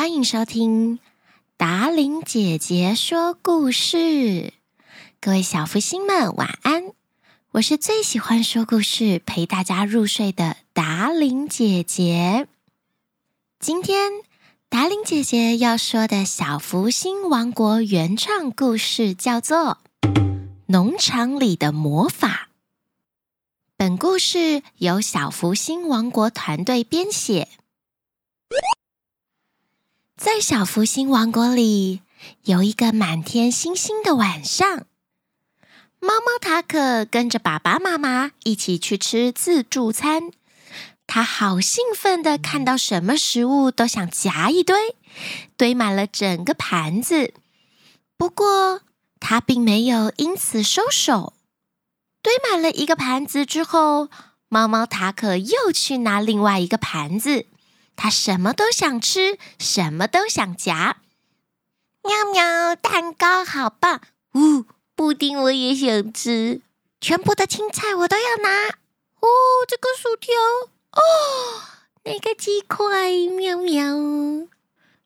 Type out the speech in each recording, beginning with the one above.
欢迎收听达伶姐姐说故事。各位小福星们，晚安！我是最喜欢说故事、陪大家入睡的达伶姐姐。今天达伶姐姐要说的小福星王国原创故事叫做《农场里的魔法》。本故事由小福星王国团队编写。在小福星王国里，有一个满天星星的晚上，猫猫塔可跟着爸爸妈妈一起去吃自助餐。他好兴奋的看到什么食物都想夹一堆，堆满了整个盘子。不过他并没有因此收手。堆满了一个盘子之后，猫猫塔可又去拿另外一个盘子。他什么都想吃，什么都想夹。喵喵，蛋糕好棒！呜，布丁我也想吃。全部的青菜我都要拿。哦，这个薯条，哦，那个鸡块，喵喵。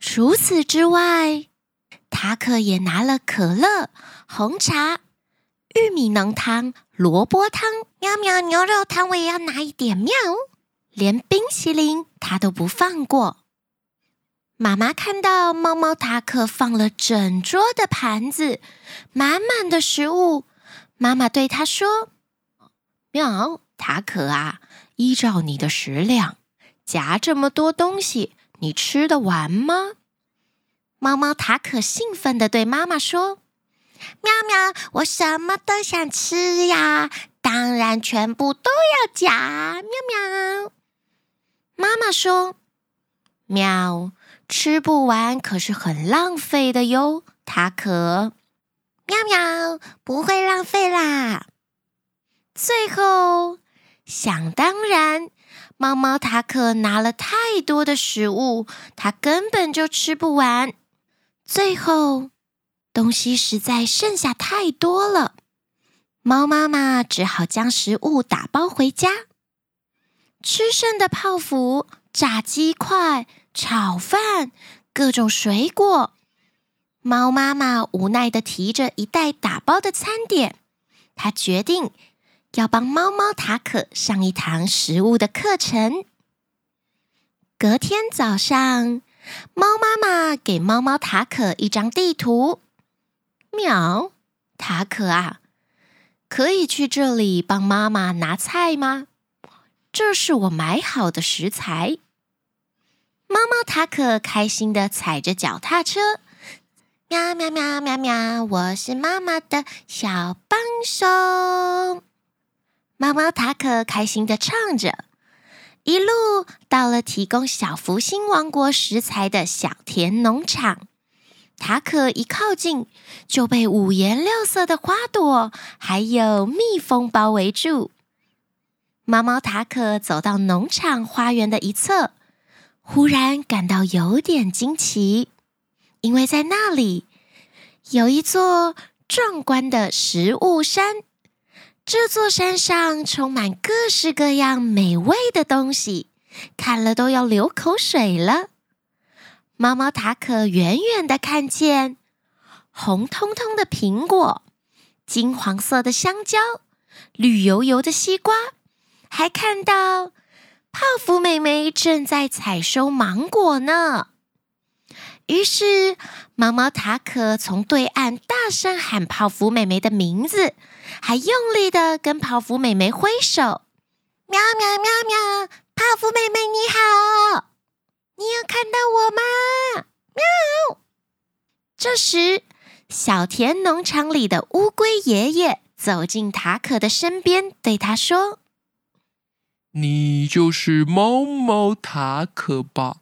除此之外，塔可也拿了可乐、红茶、玉米浓汤、萝卜汤。喵喵，牛肉汤我也要拿一点。喵。连冰淇淋他都不放过。妈妈看到猫猫塔可放了整桌的盘子，满满的食物，妈妈对他说：“喵，塔可啊，依照你的食量，夹这么多东西，你吃得完吗？”猫猫塔可兴奋地对妈妈说：“喵喵，我什么都想吃呀，当然全部都要夹。”喵喵。妈妈说：“喵，吃不完可是很浪费的哟。”塔可，喵喵，不会浪费啦。最后，想当然，猫猫塔可拿了太多的食物，它根本就吃不完。最后，东西实在剩下太多了，猫妈妈只好将食物打包回家。吃剩的泡芙、炸鸡块、炒饭、各种水果，猫妈妈无奈的提着一袋打包的餐点。她决定要帮猫猫塔可上一堂食物的课程。隔天早上，猫妈妈给猫猫塔可一张地图。喵，塔可啊，可以去这里帮妈妈拿菜吗？这是我买好的食材。猫猫塔可开心的踩着脚踏车，喵喵喵喵喵！我是妈妈的小帮手。猫猫塔可开心的唱着，一路到了提供小福星王国食材的小田农场。塔可一靠近，就被五颜六色的花朵还有蜜蜂包围住。猫猫塔可走到农场花园的一侧，忽然感到有点惊奇，因为在那里有一座壮观的食物山。这座山上充满各式各样美味的东西，看了都要流口水了。猫猫塔可远远的看见红彤彤的苹果、金黄色的香蕉、绿油油的西瓜。还看到泡芙妹妹正在采收芒果呢。于是，毛毛塔可从对岸大声喊泡芙妹妹的名字，还用力的跟泡芙妹妹挥手：“喵喵喵喵，泡芙妹妹你好，你有看到我吗？”喵。这时，小田农场里的乌龟爷爷走进塔可的身边，对他说。你就是猫猫塔可吧？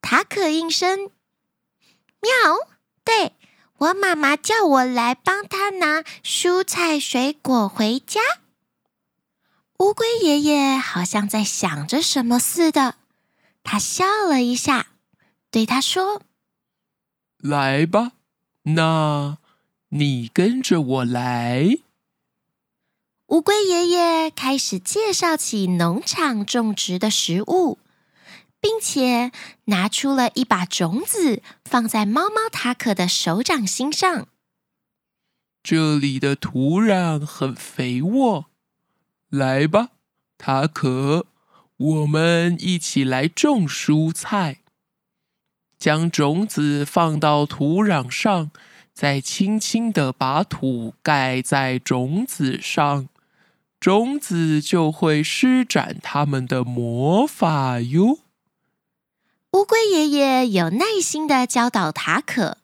塔可应声：“喵，对，我妈妈叫我来帮她拿蔬菜水果回家。”乌龟爷爷好像在想着什么似的，他笑了一下，对他说：“来吧，那你跟着我来。”乌龟爷爷开始介绍起农场种植的食物，并且拿出了一把种子，放在猫猫塔可的手掌心上。这里的土壤很肥沃，来吧，塔可，我们一起来种蔬菜。将种子放到土壤上，再轻轻地把土盖在种子上，种子就会施展他们的魔法哟。乌龟爷爷有耐心的教导塔可。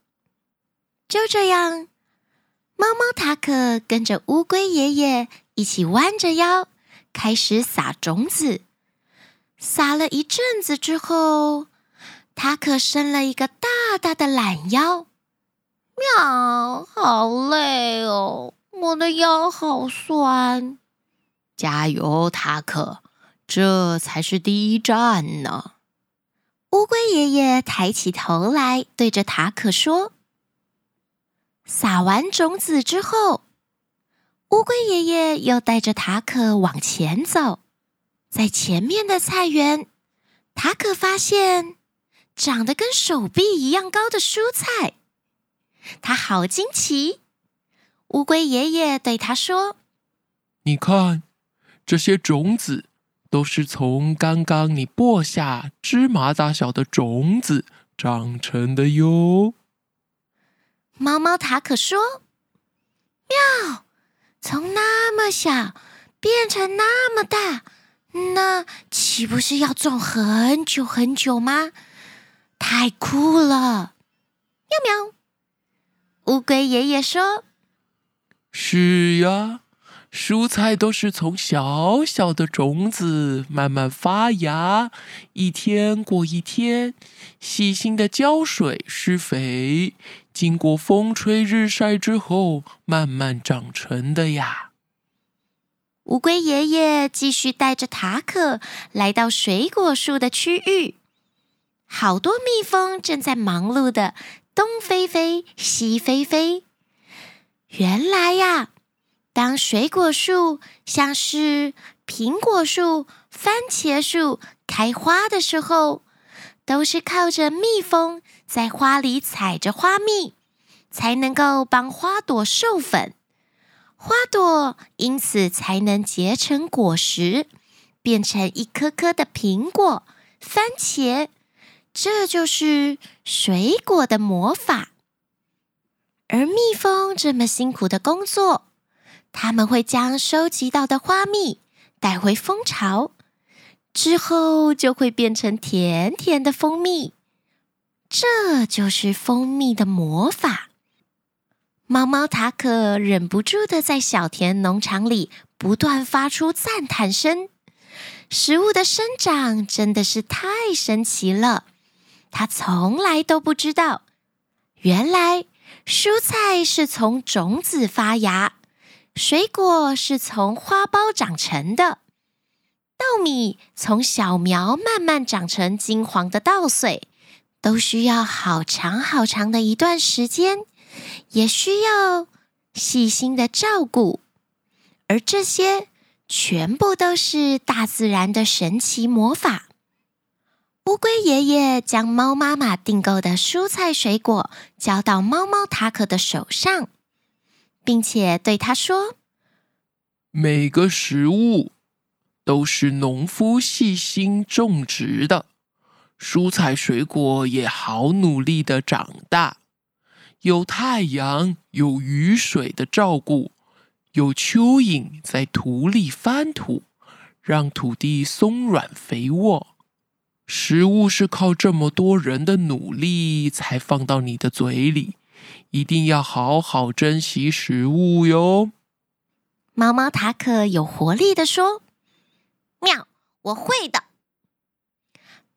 就这样。猫猫塔可跟着乌龟爷爷一起弯着腰，开始撒种子。撒了一阵子之后，塔可伸了一个大大的懒腰。喵，好累哦，我的腰好酸。加油，塔可，这才是第一站呢。乌龟爷爷抬起头来，对着塔可说。撒完种子之后，乌龟爷爷又带着塔可往前走。在前面的菜园，塔可发现长得跟手臂一样高的蔬菜，他好惊奇。乌龟爷爷对他说：“你看，这些种子都是从刚刚你播下芝麻大小的种子长成的哟。”猫猫塔可说：“喵，从那么小变成那么大，那岂不是要种很久很久吗？太酷了！”喵喵，乌龟爷爷说：“是呀。”蔬菜都是从小小的种子慢慢发芽，一天过一天，细心的浇水施肥，经过风吹日晒之后，慢慢长成的呀。乌龟爷爷继续带着塔可来到水果树的区域，好多蜜蜂正在忙碌的东飞飞，西飞飞。原来呀。当水果树像是苹果树、番茄树开花的时候，都是靠着蜜蜂在花里采着花蜜，才能够帮花朵授粉，花朵因此才能结成果实，变成一颗颗的苹果、番茄。这就是水果的魔法。而蜜蜂这么辛苦的工作。他们会将收集到的花蜜带回蜂巢，之后就会变成甜甜的蜂蜜。这就是蜂蜜的魔法。猫猫塔可忍不住的在小田农场里不断发出赞叹声。食物的生长真的是太神奇了，他从来都不知道，原来蔬菜是从种子发芽。水果是从花苞长成的，稻米从小苗慢慢长成金黄的稻穗，都需要好长好长的一段时间，也需要细心的照顾。而这些全部都是大自然的神奇魔法。乌龟爷爷将猫妈妈订购的蔬菜水果交到猫猫塔可的手上。并且对他说：“每个食物都是农夫细心种植的，蔬菜水果也好努力的长大，有太阳、有雨水的照顾，有蚯蚓在土里翻土，让土地松软肥沃。食物是靠这么多人的努力才放到你的嘴里。”一定要好好珍惜食物哟！猫猫塔可有活力地说：“喵，我会的。”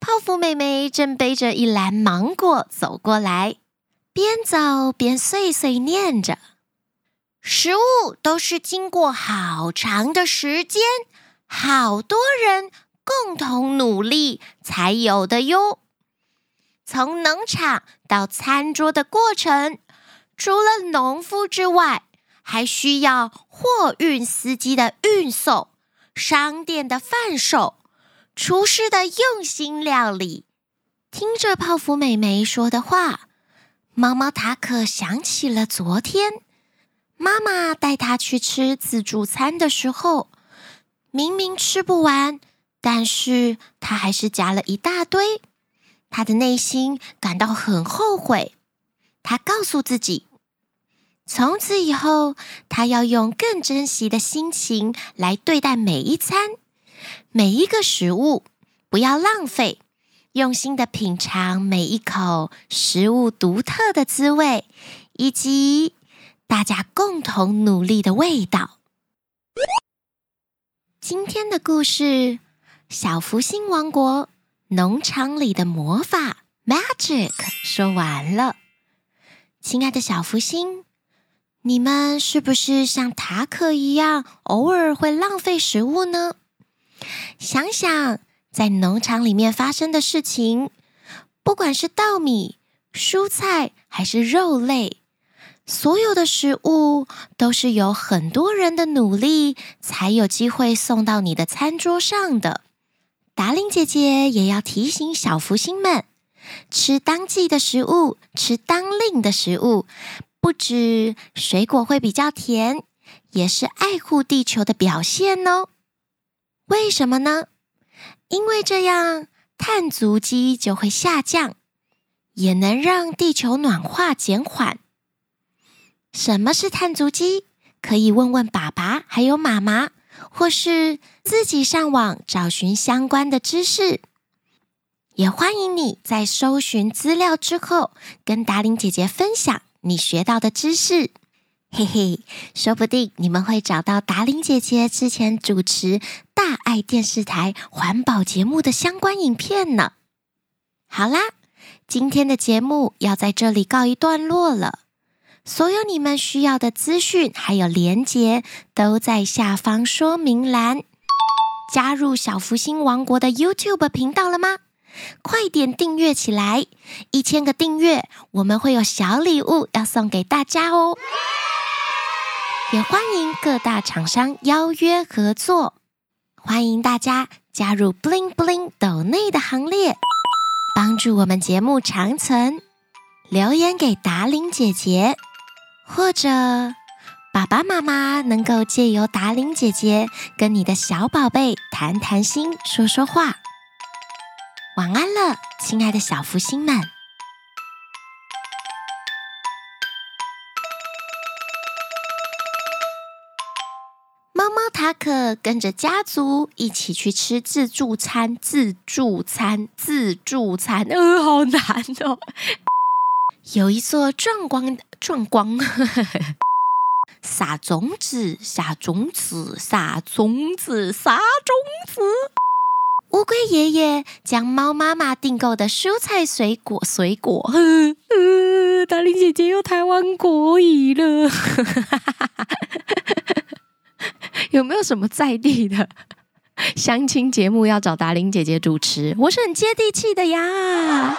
泡芙妹妹正背着一篮芒果走过来，边走边碎碎念着：“食物都是经过好长的时间，好多人共同努力才有的哟。从农场到餐桌的过程。”除了农夫之外，还需要货运司机的运送、商店的贩售、厨师的用心料理。听着泡芙妹妹说的话，猫猫塔可想起了昨天妈妈带他去吃自助餐的时候，明明吃不完，但是他还是夹了一大堆。他的内心感到很后悔。他告诉自己，从此以后，他要用更珍惜的心情来对待每一餐，每一个食物，不要浪费。用心的品尝每一口食物独特的滋味，以及大家共同努力的味道。今天的故事《小福星王国农场里的魔法》（Magic） 说完了。亲爱的小福星，你们是不是像塔可一样，偶尔会浪费食物呢？想想。在农场里面发生的事情，不管是稻米、蔬菜还是肉类，所有的食物都是有很多人的努力才有机会送到你的餐桌上的。达令姐姐也要提醒小福星们：吃当季的食物，吃当令的食物，不止水果会比较甜，也是爱护地球的表现哦。为什么呢？因为这样，碳足迹就会下降，也能让地球暖化减缓。什么是碳足迹？可以问问爸爸还有妈妈，或是自己上网找寻相关的知识。也欢迎你在搜寻资料之后，跟达伶姐姐分享你学到的知识。嘿嘿，说不定你们会找到达伶姐姐之前主持大爱电视台环保节目的相关影片呢。好啦，今天的节目要在这里告一段落了。所有你们需要的资讯还有连结都在下方说明栏。加入小福星王国的 YouTube 频道了吗？快点订阅起来！一千个订阅，我们会有小礼物要送给大家哦。也欢迎各大厂商邀约合作，欢迎大家加入 Bling Bling 斗内的行列，帮助我们节目长存。留言给达伶姐姐，或者爸爸妈妈能够借由达伶姐姐跟你的小宝贝谈谈心，说说话。晚安了，亲爱的小福星们。塔可跟着家族一起去吃自助餐，自助餐，自助餐，呃，好难哦。有一座壮观壮观，撒种子，撒种子，撒种子，撒种子。乌龟爷爷将猫妈妈订购的蔬菜、水果、水果，呃，呃，达玲姐姐又台湾国语了。有没有什么在地的相亲节目要找达玲姐姐主持？我是很接地气的呀。